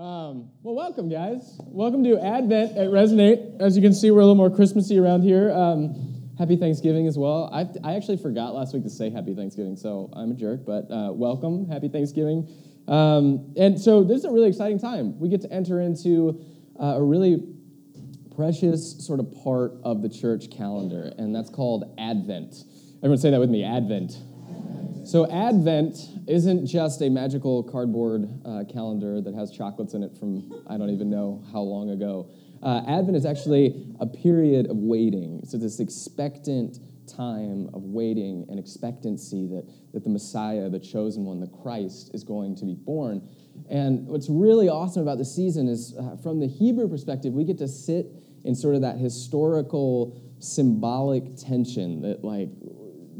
Um, well, welcome, guys. Welcome to Advent at Resonate. As you can see, we're a little more Christmassy around here. Um, happy Thanksgiving as well. I, I actually forgot last week to say Happy Thanksgiving, so I'm a jerk, but uh, welcome. Happy Thanksgiving. Um, and so this is a really exciting time. We get to enter into uh, a really precious sort of part of the church calendar, and that's called Advent. Everyone say that with me Advent. So, Advent isn't just a magical cardboard uh, calendar that has chocolates in it from I don't even know how long ago. Uh, Advent is actually a period of waiting. So, this expectant time of waiting and expectancy that, that the Messiah, the chosen one, the Christ, is going to be born. And what's really awesome about the season is, uh, from the Hebrew perspective, we get to sit in sort of that historical symbolic tension that, like,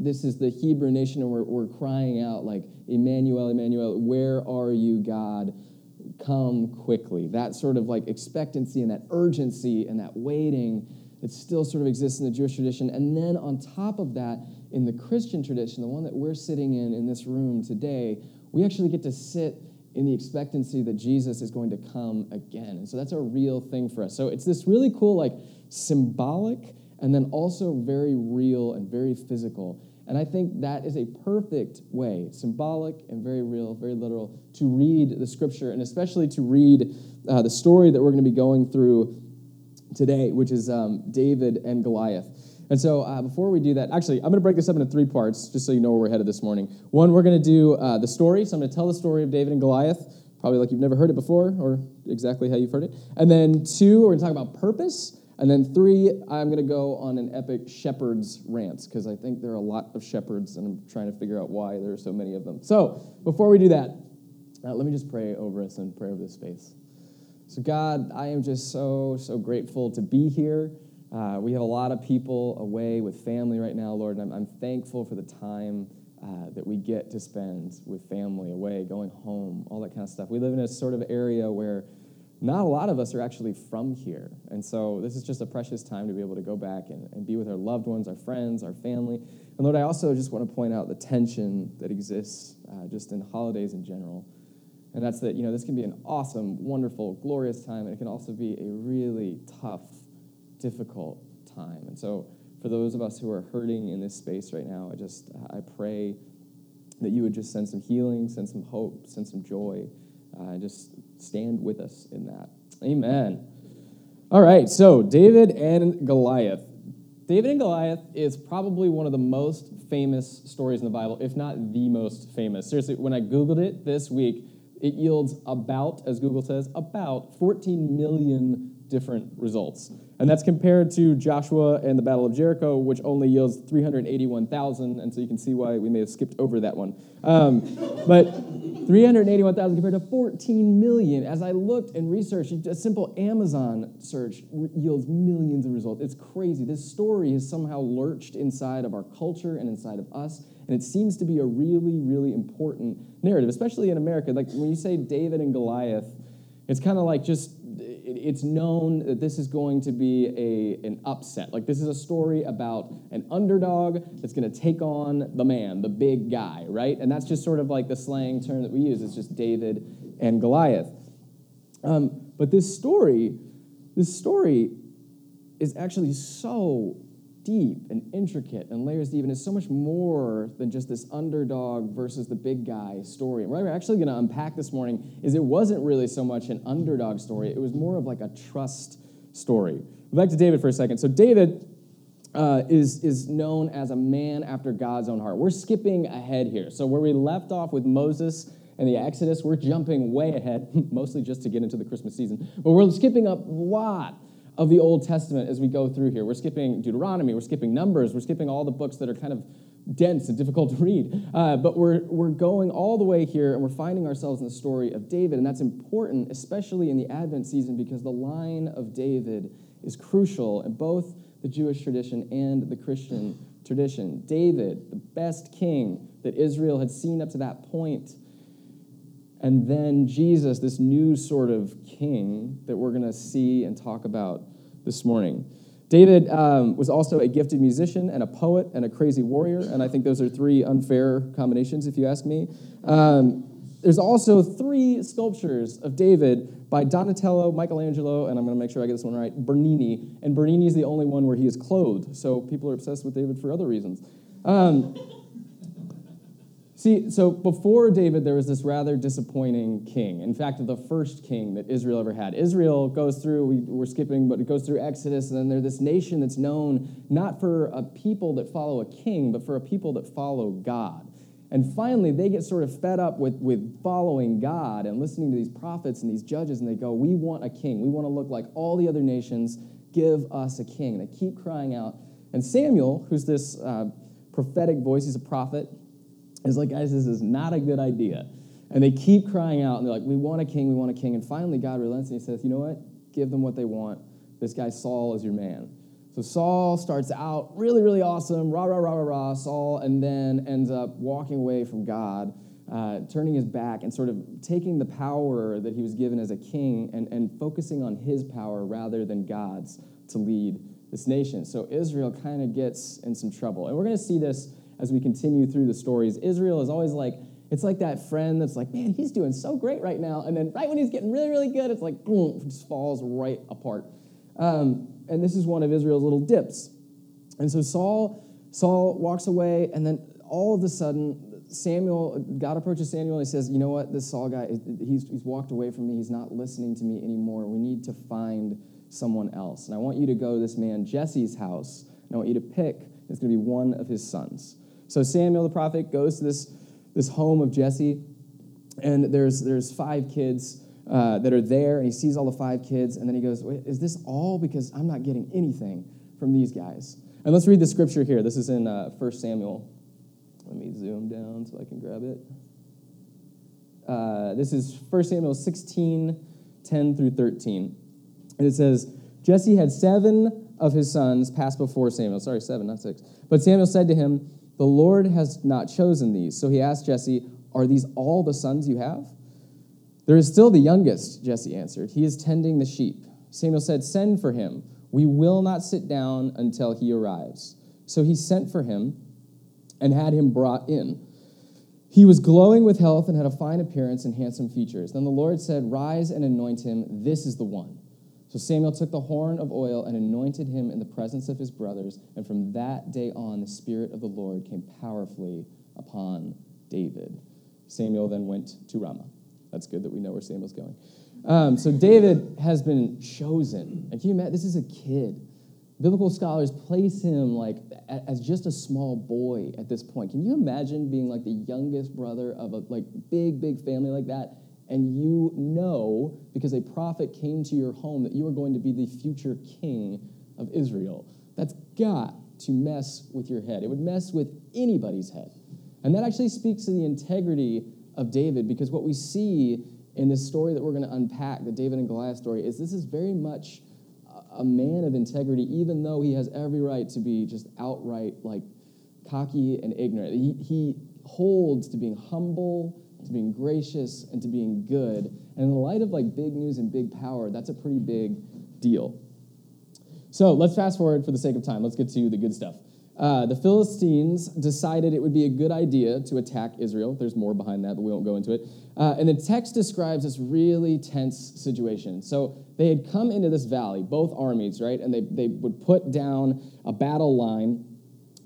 this is the Hebrew nation, and we're, we're crying out, like, Emmanuel, Emmanuel, where are you, God? Come quickly. That sort of like expectancy and that urgency and that waiting that still sort of exists in the Jewish tradition. And then on top of that, in the Christian tradition, the one that we're sitting in in this room today, we actually get to sit in the expectancy that Jesus is going to come again. And so that's a real thing for us. So it's this really cool, like symbolic, and then also very real and very physical and I think that is a perfect way, symbolic and very real, very literal, to read the scripture and especially to read uh, the story that we're going to be going through today, which is um, David and Goliath. And so, uh, before we do that, actually, I'm going to break this up into three parts, just so you know where we're headed this morning. One, we're going to do uh, the story. So, I'm going to tell the story of David and Goliath, probably like you've never heard it before, or exactly how you've heard it. And then, two, we're going to talk about purpose. And then three, I'm going to go on an epic shepherd's rant because I think there are a lot of shepherds, and I'm trying to figure out why there are so many of them. So before we do that, uh, let me just pray over us and pray over this space. So God, I am just so so grateful to be here. Uh, we have a lot of people away with family right now, Lord, and I'm, I'm thankful for the time uh, that we get to spend with family away, going home, all that kind of stuff. We live in a sort of area where not a lot of us are actually from here. And so this is just a precious time to be able to go back and, and be with our loved ones, our friends, our family. And Lord, I also just want to point out the tension that exists uh, just in holidays in general. And that's that, you know, this can be an awesome, wonderful, glorious time, and it can also be a really tough, difficult time. And so for those of us who are hurting in this space right now, I just, I pray that you would just send some healing, send some hope, send some joy, uh, just stand with us in that. Amen. All right, so David and Goliath. David and Goliath is probably one of the most famous stories in the Bible, if not the most famous. Seriously, when I Googled it this week, it yields about, as Google says, about 14 million different results. And that's compared to Joshua and the Battle of Jericho, which only yields 381,000. And so you can see why we may have skipped over that one. Um, but 381,000 compared to 14 million. As I looked and researched, a simple Amazon search yields millions of results. It's crazy. This story has somehow lurched inside of our culture and inside of us. And it seems to be a really, really important narrative, especially in America. Like when you say David and Goliath, it's kind of like just it's known that this is going to be a, an upset. Like, this is a story about an underdog that's going to take on the man, the big guy, right? And that's just sort of like the slang term that we use. It's just David and Goliath. Um, but this story, this story is actually so deep and intricate and layers deep, and it's so much more than just this underdog versus the big guy story. And what we're actually going to unpack this morning is it wasn't really so much an underdog story, it was more of like a trust story. Back to David for a second. So, David uh, is, is known as a man after God's own heart. We're skipping ahead here. So, where we left off with Moses and the Exodus, we're jumping way ahead, mostly just to get into the Christmas season. But we're skipping up a lot of the Old Testament as we go through here. We're skipping Deuteronomy, we're skipping Numbers, we're skipping all the books that are kind of dense and difficult to read. Uh, but we're, we're going all the way here and we're finding ourselves in the story of David. And that's important, especially in the Advent season, because the line of David is crucial in both the Jewish tradition and the Christian tradition. David, the best king that Israel had seen up to that point, and then Jesus, this new sort of king that we're going to see and talk about this morning. David um, was also a gifted musician and a poet and a crazy warrior, and I think those are three unfair combinations, if you ask me. Um, there's also three sculptures of David by Donatello, Michelangelo, and I'm going to make sure I get this one right, Bernini. And Bernini is the only one where he is clothed, so people are obsessed with David for other reasons. Um, see, so before David, there was this rather disappointing king. In fact, the first king that Israel ever had. Israel goes through, we, we're skipping, but it goes through Exodus, and then they're this nation that's known not for a people that follow a king, but for a people that follow God. And finally, they get sort of fed up with, with following God and listening to these prophets and these judges, and they go, We want a king. We want to look like all the other nations. Give us a king. And they keep crying out. And Samuel, who's this uh, prophetic voice, he's a prophet, is like, Guys, this is not a good idea. And they keep crying out, and they're like, We want a king, we want a king. And finally, God relents and he says, You know what? Give them what they want. This guy, Saul, is your man. So Saul starts out really, really awesome, rah, rah, rah, rah, rah, Saul, and then ends up walking away from God, uh, turning his back and sort of taking the power that he was given as a king and, and focusing on his power rather than God's to lead this nation. So Israel kind of gets in some trouble. And we're going to see this as we continue through the stories. Israel is always like, it's like that friend that's like, man, he's doing so great right now. And then right when he's getting really, really good, it's like, boom, just falls right apart. Um, and this is one of Israel's little dips. And so Saul, Saul walks away, and then all of a sudden, Samuel, God approaches Samuel and he says, You know what? This Saul guy, he's, he's walked away from me. He's not listening to me anymore. We need to find someone else. And I want you to go to this man Jesse's house, and I want you to pick, it's going to be one of his sons. So Samuel the prophet goes to this, this home of Jesse, and there's, there's five kids uh, that are there, and he sees all the five kids, and then he goes, Is this all? Because I'm not getting anything from these guys. And let's read the scripture here. This is in uh, 1 Samuel. Let me zoom down so I can grab it. Uh, this is 1 Samuel 16, 10 through 13. And it says, Jesse had seven of his sons pass before Samuel. Sorry, seven, not six. But Samuel said to him, The Lord has not chosen these. So he asked Jesse, Are these all the sons you have? There is still the youngest, Jesse answered. He is tending the sheep. Samuel said, Send for him. We will not sit down until he arrives. So he sent for him and had him brought in. He was glowing with health and had a fine appearance and handsome features. Then the Lord said, Rise and anoint him. This is the one. So Samuel took the horn of oil and anointed him in the presence of his brothers. And from that day on, the Spirit of the Lord came powerfully upon David. Samuel then went to Ramah. That's good that we know where Samuel's going. Um, so David has been chosen. And can you imagine? This is a kid. Biblical scholars place him like as just a small boy at this point. Can you imagine being like the youngest brother of a like big, big family like that? And you know, because a prophet came to your home, that you are going to be the future king of Israel. That's got to mess with your head. It would mess with anybody's head. And that actually speaks to the integrity of David because what we see in this story that we're going to unpack, the David and Goliath story, is this is very much a man of integrity, even though he has every right to be just outright like cocky and ignorant. He, he holds to being humble, to being gracious, and to being good. And in the light of like big news and big power, that's a pretty big deal. So let's fast forward for the sake of time. Let's get to the good stuff. Uh, the Philistines decided it would be a good idea to attack Israel. There's more behind that, but we won't go into it. Uh, and the text describes this really tense situation. So they had come into this valley, both armies, right? And they, they would put down a battle line.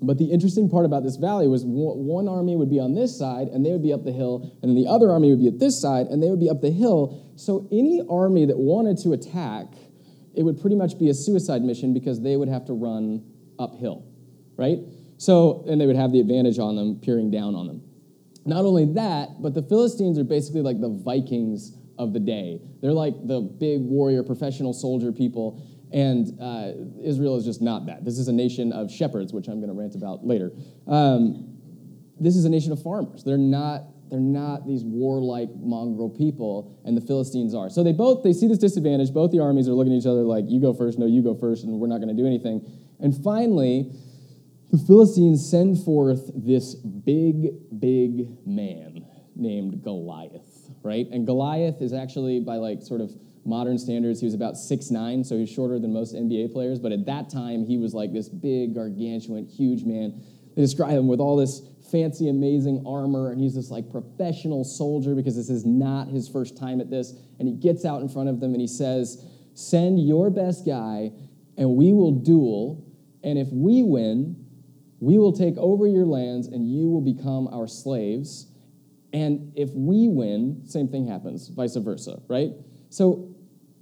But the interesting part about this valley was one army would be on this side, and they would be up the hill, and then the other army would be at this side, and they would be up the hill. So any army that wanted to attack, it would pretty much be a suicide mission because they would have to run uphill right? So, and they would have the advantage on them, peering down on them. Not only that, but the Philistines are basically like the Vikings of the day. They're like the big warrior, professional soldier people, and uh, Israel is just not that. This is a nation of shepherds, which I'm going to rant about later. Um, this is a nation of farmers. They're not they're not these warlike mongrel people and the philistines are so they both they see this disadvantage both the armies are looking at each other like you go first no you go first and we're not going to do anything and finally the Philistines send forth this big, big man named Goliath, right? And Goliath is actually, by like sort of modern standards, he was about six nine, so he's shorter than most NBA players. But at that time, he was like this big, gargantuan, huge man. They describe him with all this fancy, amazing armor, and he's this like professional soldier because this is not his first time at this. And he gets out in front of them and he says, Send your best guy, and we will duel. And if we win, we will take over your lands and you will become our slaves. And if we win, same thing happens, vice versa, right? So,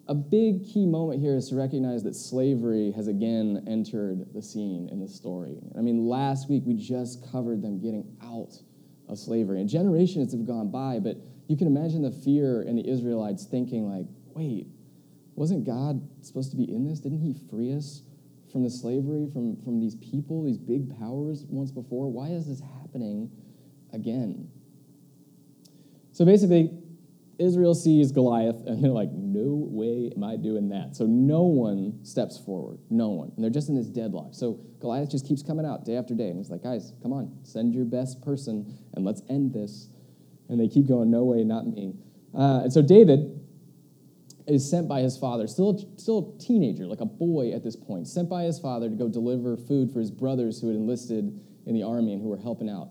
a big key moment here is to recognize that slavery has again entered the scene in the story. I mean, last week we just covered them getting out of slavery, and generations have gone by, but you can imagine the fear in the Israelites thinking, like, wait, wasn't God supposed to be in this? Didn't He free us from the slavery, from, from these people, these big powers once before? Why is this happening again? So basically, Israel sees Goliath and they're like, no way am I doing that. So no one steps forward. No one. And they're just in this deadlock. So Goliath just keeps coming out day after day. And he's like, guys, come on, send your best person and let's end this. And they keep going, no way, not me. Uh, and so David is sent by his father, still, still a teenager, like a boy at this point, sent by his father to go deliver food for his brothers who had enlisted in the army and who were helping out.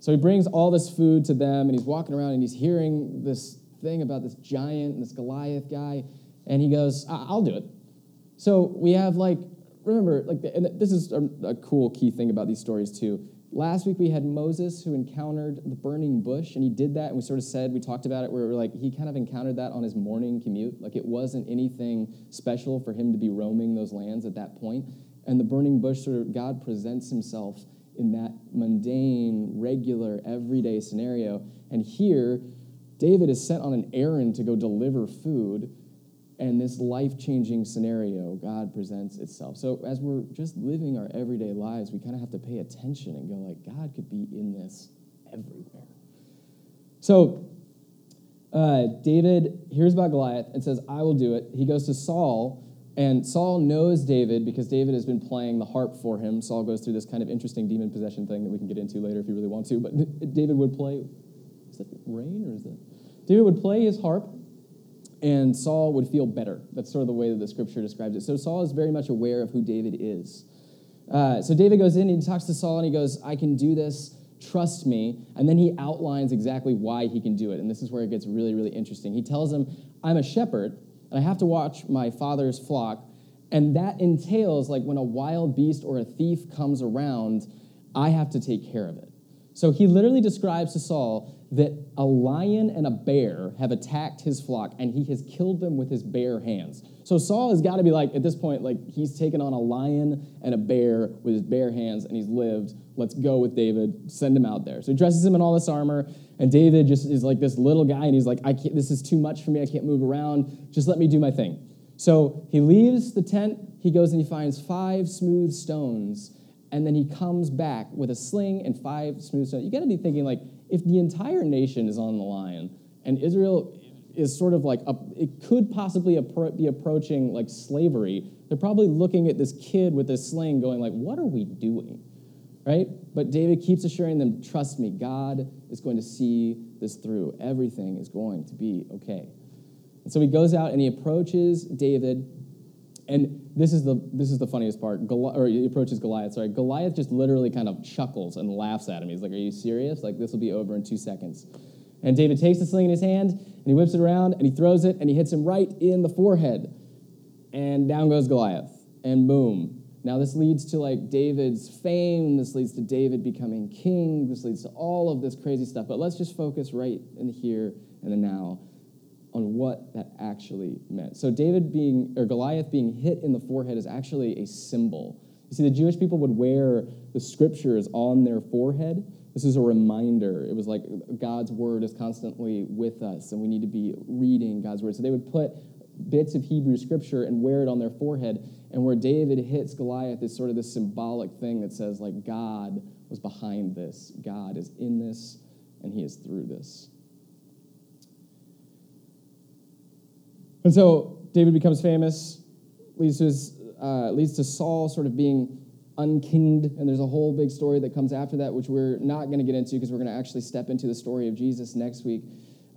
So he brings all this food to them, and he's walking around and he's hearing this thing about this giant and this Goliath guy, and he goes, "I'll do it." So we have like, remember, like, and this is a, a cool key thing about these stories too. Last week we had Moses who encountered the burning bush, and he did that, and we sort of said, we talked about it, where we are like, he kind of encountered that on his morning commute. Like it wasn't anything special for him to be roaming those lands at that point. And the burning bush sort of, God presents himself in that mundane, regular, everyday scenario. And here, David is sent on an errand to go deliver food, and this life changing scenario, God presents itself. So, as we're just living our everyday lives, we kind of have to pay attention and go, like, God could be in this everywhere. So, uh, David hears about Goliath and says, I will do it. He goes to Saul and Saul knows David because David has been playing the harp for him. Saul goes through this kind of interesting demon possession thing that we can get into later if you really want to. But David would play, is that rain or is that? David would play his harp and Saul would feel better. That's sort of the way that the scripture describes it. So Saul is very much aware of who David is. Uh, so David goes in and he talks to Saul and he goes, I can do this, trust me. And then he outlines exactly why he can do it. And this is where it gets really, really interesting. He tells him, I'm a shepherd and I have to watch my father's flock. And that entails, like, when a wild beast or a thief comes around, I have to take care of it. So he literally describes to Saul that a lion and a bear have attacked his flock and he has killed them with his bare hands. So Saul has got to be like, at this point, like he's taken on a lion and a bear with his bare hands and he's lived. Let's go with David, send him out there. So he dresses him in all this armor, and David just is like this little guy and he's like, I can't, this is too much for me. I can't move around. Just let me do my thing. So he leaves the tent, he goes and he finds five smooth stones, and then he comes back with a sling and five smooth stones. You got to be thinking, like, if the entire nation is on the line and Israel is sort of like, a, it could possibly be approaching like slavery, they're probably looking at this kid with this sling going like, what are we doing? Right? But David keeps assuring them, trust me, God is going to see this through. Everything is going to be okay. And so he goes out and he approaches David and this is the this is the funniest part. Goli- or he approaches Goliath. Sorry, Goliath just literally kind of chuckles and laughs at him. He's like, "Are you serious? Like this will be over in two seconds." And David takes the sling in his hand and he whips it around and he throws it and he hits him right in the forehead. And down goes Goliath. And boom. Now this leads to like David's fame. This leads to David becoming king. This leads to all of this crazy stuff. But let's just focus right in here and the now on what that actually meant. So David being or Goliath being hit in the forehead is actually a symbol. You see, the Jewish people would wear the scriptures on their forehead. This is a reminder. It was like God's word is constantly with us, and we need to be reading God's word. So they would put bits of Hebrew scripture and wear it on their forehead. And where David hits Goliath is sort of this symbolic thing that says, like, God was behind this, God is in this, and he is through this. And so David becomes famous, leads to, his, uh, leads to Saul sort of being unkinged, and there's a whole big story that comes after that, which we're not going to get into because we're going to actually step into the story of Jesus next week.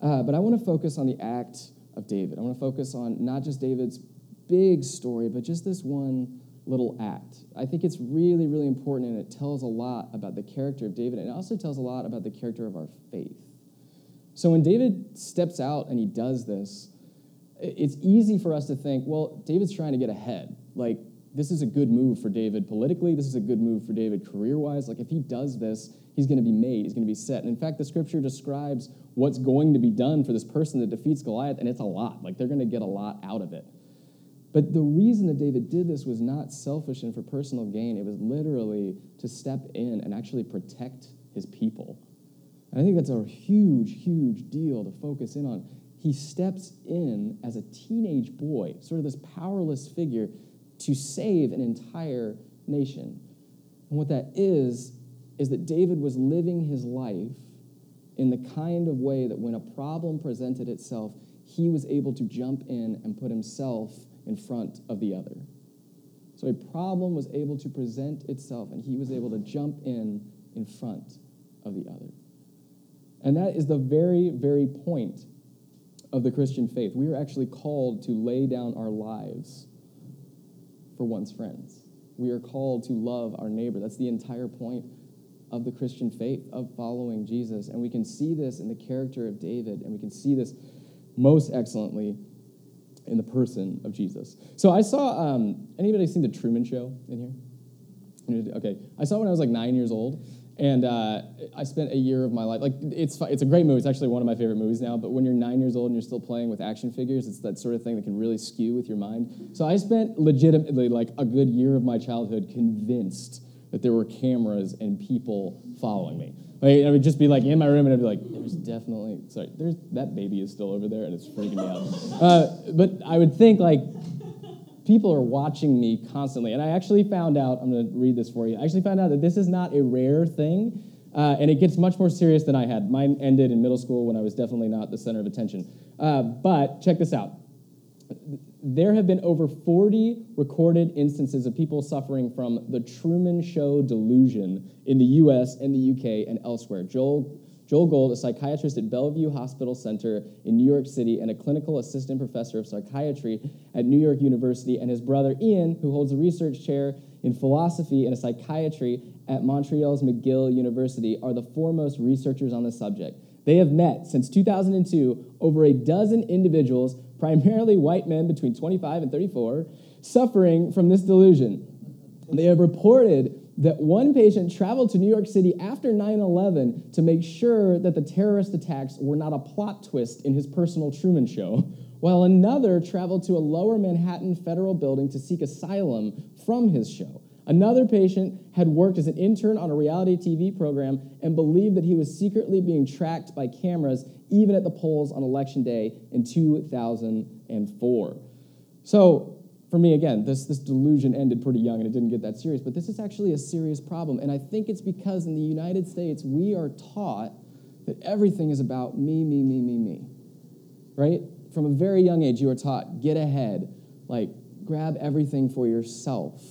Uh, but I want to focus on the act of David. I want to focus on not just David's big story, but just this one little act. I think it's really, really important, and it tells a lot about the character of David, and it also tells a lot about the character of our faith. So when David steps out and he does this, it's easy for us to think, well, David's trying to get ahead. Like, this is a good move for David politically. This is a good move for David career wise. Like, if he does this, he's going to be made, he's going to be set. And in fact, the scripture describes what's going to be done for this person that defeats Goliath, and it's a lot. Like, they're going to get a lot out of it. But the reason that David did this was not selfish and for personal gain. It was literally to step in and actually protect his people. And I think that's a huge, huge deal to focus in on. He steps in as a teenage boy, sort of this powerless figure, to save an entire nation. And what that is, is that David was living his life in the kind of way that when a problem presented itself, he was able to jump in and put himself in front of the other. So a problem was able to present itself, and he was able to jump in in front of the other. And that is the very, very point of the Christian faith. We are actually called to lay down our lives for one's friends. We are called to love our neighbor. That's the entire point of the Christian faith, of following Jesus. And we can see this in the character of David, and we can see this most excellently in the person of Jesus. So I saw, um, anybody seen The Truman Show in here? Okay. I saw when I was like nine years old. And uh, I spent a year of my life, like, it's, it's a great movie. It's actually one of my favorite movies now. But when you're nine years old and you're still playing with action figures, it's that sort of thing that can really skew with your mind. So I spent legitimately like a good year of my childhood convinced that there were cameras and people following me. Like, I would just be like in my room and I'd be like, there's definitely, sorry, there's, that baby is still over there and it's freaking me out. Uh, but I would think like, people are watching me constantly. And I actually found out, I'm going to read this for you. I actually found out that this is not a rare thing, uh, and it gets much more serious than I had. Mine ended in middle school when I was definitely not the center of attention. Uh, but check this out. There have been over 40 recorded instances of people suffering from the Truman Show delusion in the US and the UK and elsewhere. Joel Joel Gold, a psychiatrist at Bellevue Hospital Center in New York City and a clinical assistant professor of psychiatry at New York University, and his brother Ian, who holds a research chair in philosophy and psychiatry at Montreal's McGill University, are the foremost researchers on the subject. They have met since 2002 over a dozen individuals, primarily white men between 25 and 34, suffering from this delusion. They have reported that one patient traveled to New York City after 9 11 to make sure that the terrorist attacks were not a plot twist in his personal Truman Show, while another traveled to a lower Manhattan federal building to seek asylum from his show. Another patient had worked as an intern on a reality TV program and believed that he was secretly being tracked by cameras even at the polls on election day in 2004. So, for me, again, this, this delusion ended pretty young and it didn't get that serious, but this is actually a serious problem. And I think it's because in the United States, we are taught that everything is about me, me, me, me, me. Right? From a very young age, you are taught get ahead, like grab everything for yourself.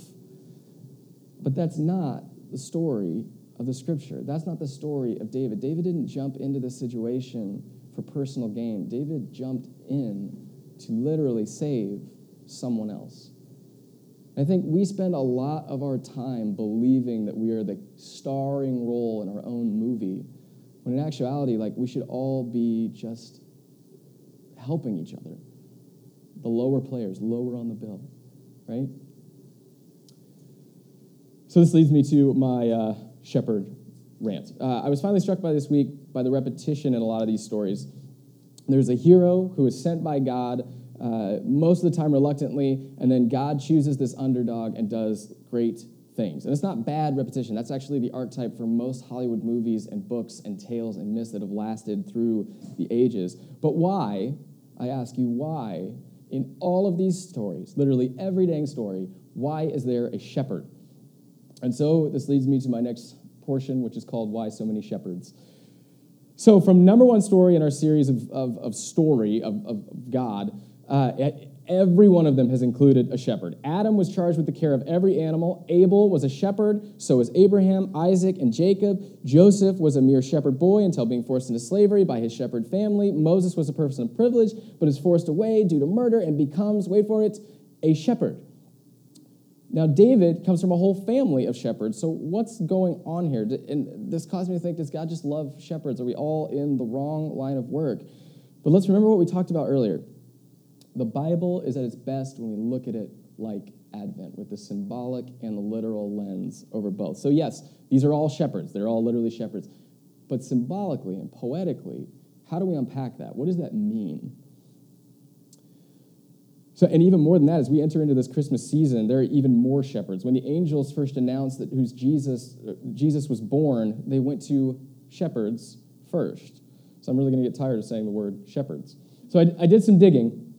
But that's not the story of the scripture. That's not the story of David. David didn't jump into this situation for personal gain, David jumped in to literally save someone else. I think we spend a lot of our time believing that we are the starring role in our own movie, when in actuality, like we should all be just helping each other. The lower players, lower on the bill, right? So this leads me to my uh, shepherd rant. Uh, I was finally struck by this week by the repetition in a lot of these stories. There's a hero who is sent by God uh, most of the time reluctantly, and then God chooses this underdog and does great things. And it's not bad repetition. That's actually the archetype for most Hollywood movies and books and tales and myths that have lasted through the ages. But why, I ask you, why, in all of these stories, literally every dang story, why is there a shepherd? And so this leads me to my next portion, which is called Why So Many Shepherds. So, from number one story in our series of, of, of story of, of God, uh, every one of them has included a shepherd. Adam was charged with the care of every animal. Abel was a shepherd. So was Abraham, Isaac, and Jacob. Joseph was a mere shepherd boy until being forced into slavery by his shepherd family. Moses was a person of privilege, but is forced away due to murder and becomes, wait for it, a shepherd. Now, David comes from a whole family of shepherds. So, what's going on here? And this caused me to think does God just love shepherds? Are we all in the wrong line of work? But let's remember what we talked about earlier. The Bible is at its best when we look at it like Advent, with the symbolic and the literal lens over both. So, yes, these are all shepherds. They're all literally shepherds. But symbolically and poetically, how do we unpack that? What does that mean? So, and even more than that, as we enter into this Christmas season, there are even more shepherds. When the angels first announced that whose Jesus, Jesus was born, they went to shepherds first. So I'm really going to get tired of saying the word shepherds. So I, I did some digging.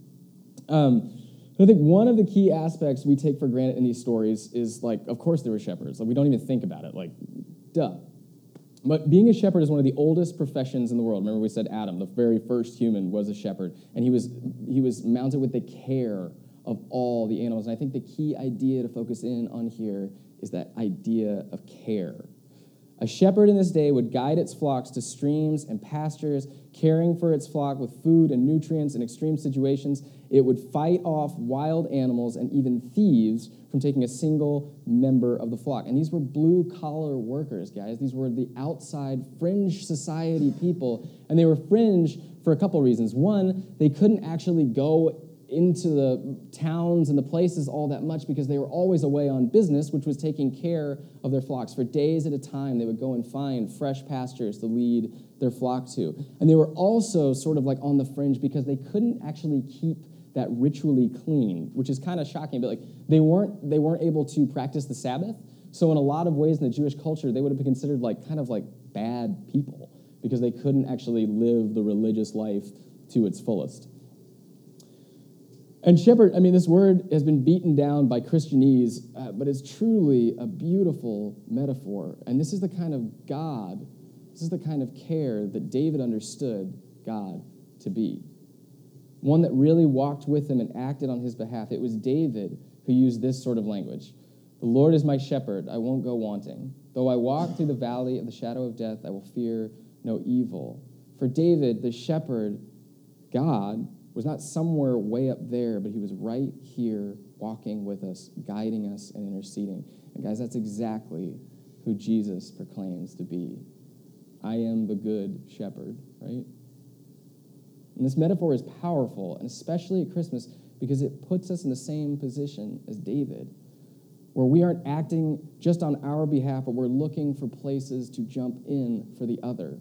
Um, I think one of the key aspects we take for granted in these stories is like, of course, there were shepherds. Like, we don't even think about it. Like, duh. But being a shepherd is one of the oldest professions in the world. Remember, we said Adam, the very first human, was a shepherd, and he was he was mounted with the care of all the animals. And I think the key idea to focus in on here is that idea of care. A shepherd in this day would guide its flocks to streams and pastures, caring for its flock with food and nutrients in extreme situations. It would fight off wild animals and even thieves from taking a single member of the flock. And these were blue collar workers, guys. These were the outside fringe society people. And they were fringe for a couple reasons. One, they couldn't actually go into the towns and the places all that much because they were always away on business, which was taking care of their flocks. For days at a time, they would go and find fresh pastures to lead their flock to. And they were also sort of like on the fringe because they couldn't actually keep that ritually clean, which is kind of shocking, but like they weren't they weren't able to practice the Sabbath. So in a lot of ways in the Jewish culture, they would have been considered like kind of like bad people because they couldn't actually live the religious life to its fullest. And shepherd, I mean, this word has been beaten down by Christianese, uh, but it's truly a beautiful metaphor. And this is the kind of God, this is the kind of care that David understood God to be. One that really walked with him and acted on his behalf. It was David who used this sort of language The Lord is my shepherd, I won't go wanting. Though I walk through the valley of the shadow of death, I will fear no evil. For David, the shepherd, God, was not somewhere way up there, but he was right here walking with us, guiding us, and interceding. And guys, that's exactly who Jesus proclaims to be. I am the good shepherd, right? And this metaphor is powerful, and especially at Christmas, because it puts us in the same position as David, where we aren't acting just on our behalf, but we're looking for places to jump in for the other.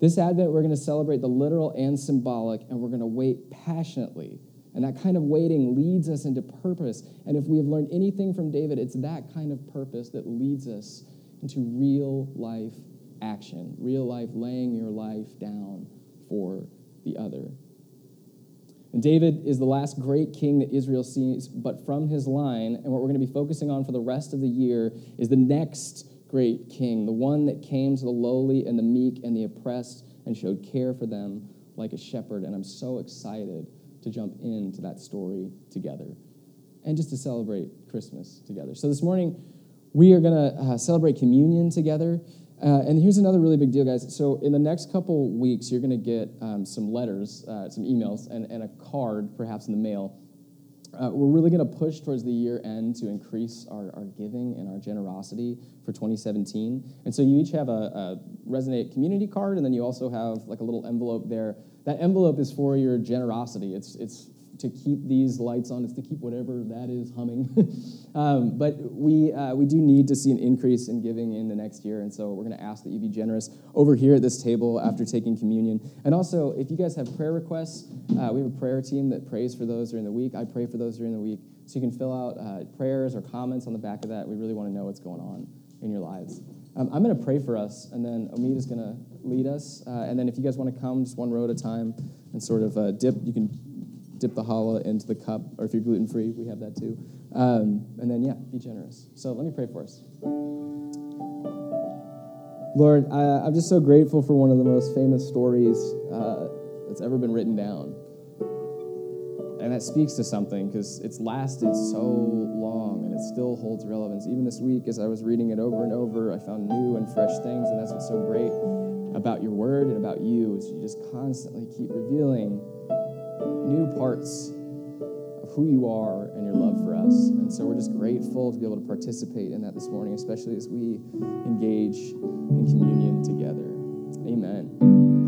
This Advent, we're going to celebrate the literal and symbolic, and we're going to wait passionately. And that kind of waiting leads us into purpose. And if we have learned anything from David, it's that kind of purpose that leads us into real life action, real life laying your life down for the other. And David is the last great king that Israel sees, but from his line, and what we're going to be focusing on for the rest of the year is the next great king, the one that came to the lowly and the meek and the oppressed and showed care for them like a shepherd. And I'm so excited to jump into that story together and just to celebrate Christmas together. So this morning, we are going to uh, celebrate communion together. Uh, and here's another really big deal, guys. So, in the next couple weeks, you're going to get um, some letters, uh, some emails, and, and a card perhaps in the mail uh, we're really going to push towards the year end to increase our, our giving and our generosity for 2017. And so you each have a, a Resonate community card, and then you also have like a little envelope there. That envelope is for your generosity. It's, it's to keep these lights on. It's to keep whatever that is humming. um, but we, uh, we do need to see an increase in giving in the next year, and so we're going to ask that you be generous over here at this table after taking communion. And also, if you guys have prayer requests, uh, we have a prayer team that prays for those during the week. I pray for those during the week. So you can fill out uh, prayers or comments on the back of that. We really want to know what's going on in your lives. Um, I'm going to pray for us, and then Omid is going to lead us. Uh, and then if you guys want to come just one row at a time and sort of uh, dip, you can dip the challah into the cup, or if you're gluten free, we have that too. Um, and then, yeah, be generous. So let me pray for us. Lord, I, am just so grateful for one of the most famous stories uh, that's ever been written down. And that speaks to something because it's lasted so long and it still holds relevance. Even this week, as I was reading it over and over, I found new and fresh things, and that's what's so great about your word and about you is you just constantly keep revealing new parts of who you are and your love for us. And so we're just grateful to be able to participate in that this morning, especially as we engage in communion together. Amen.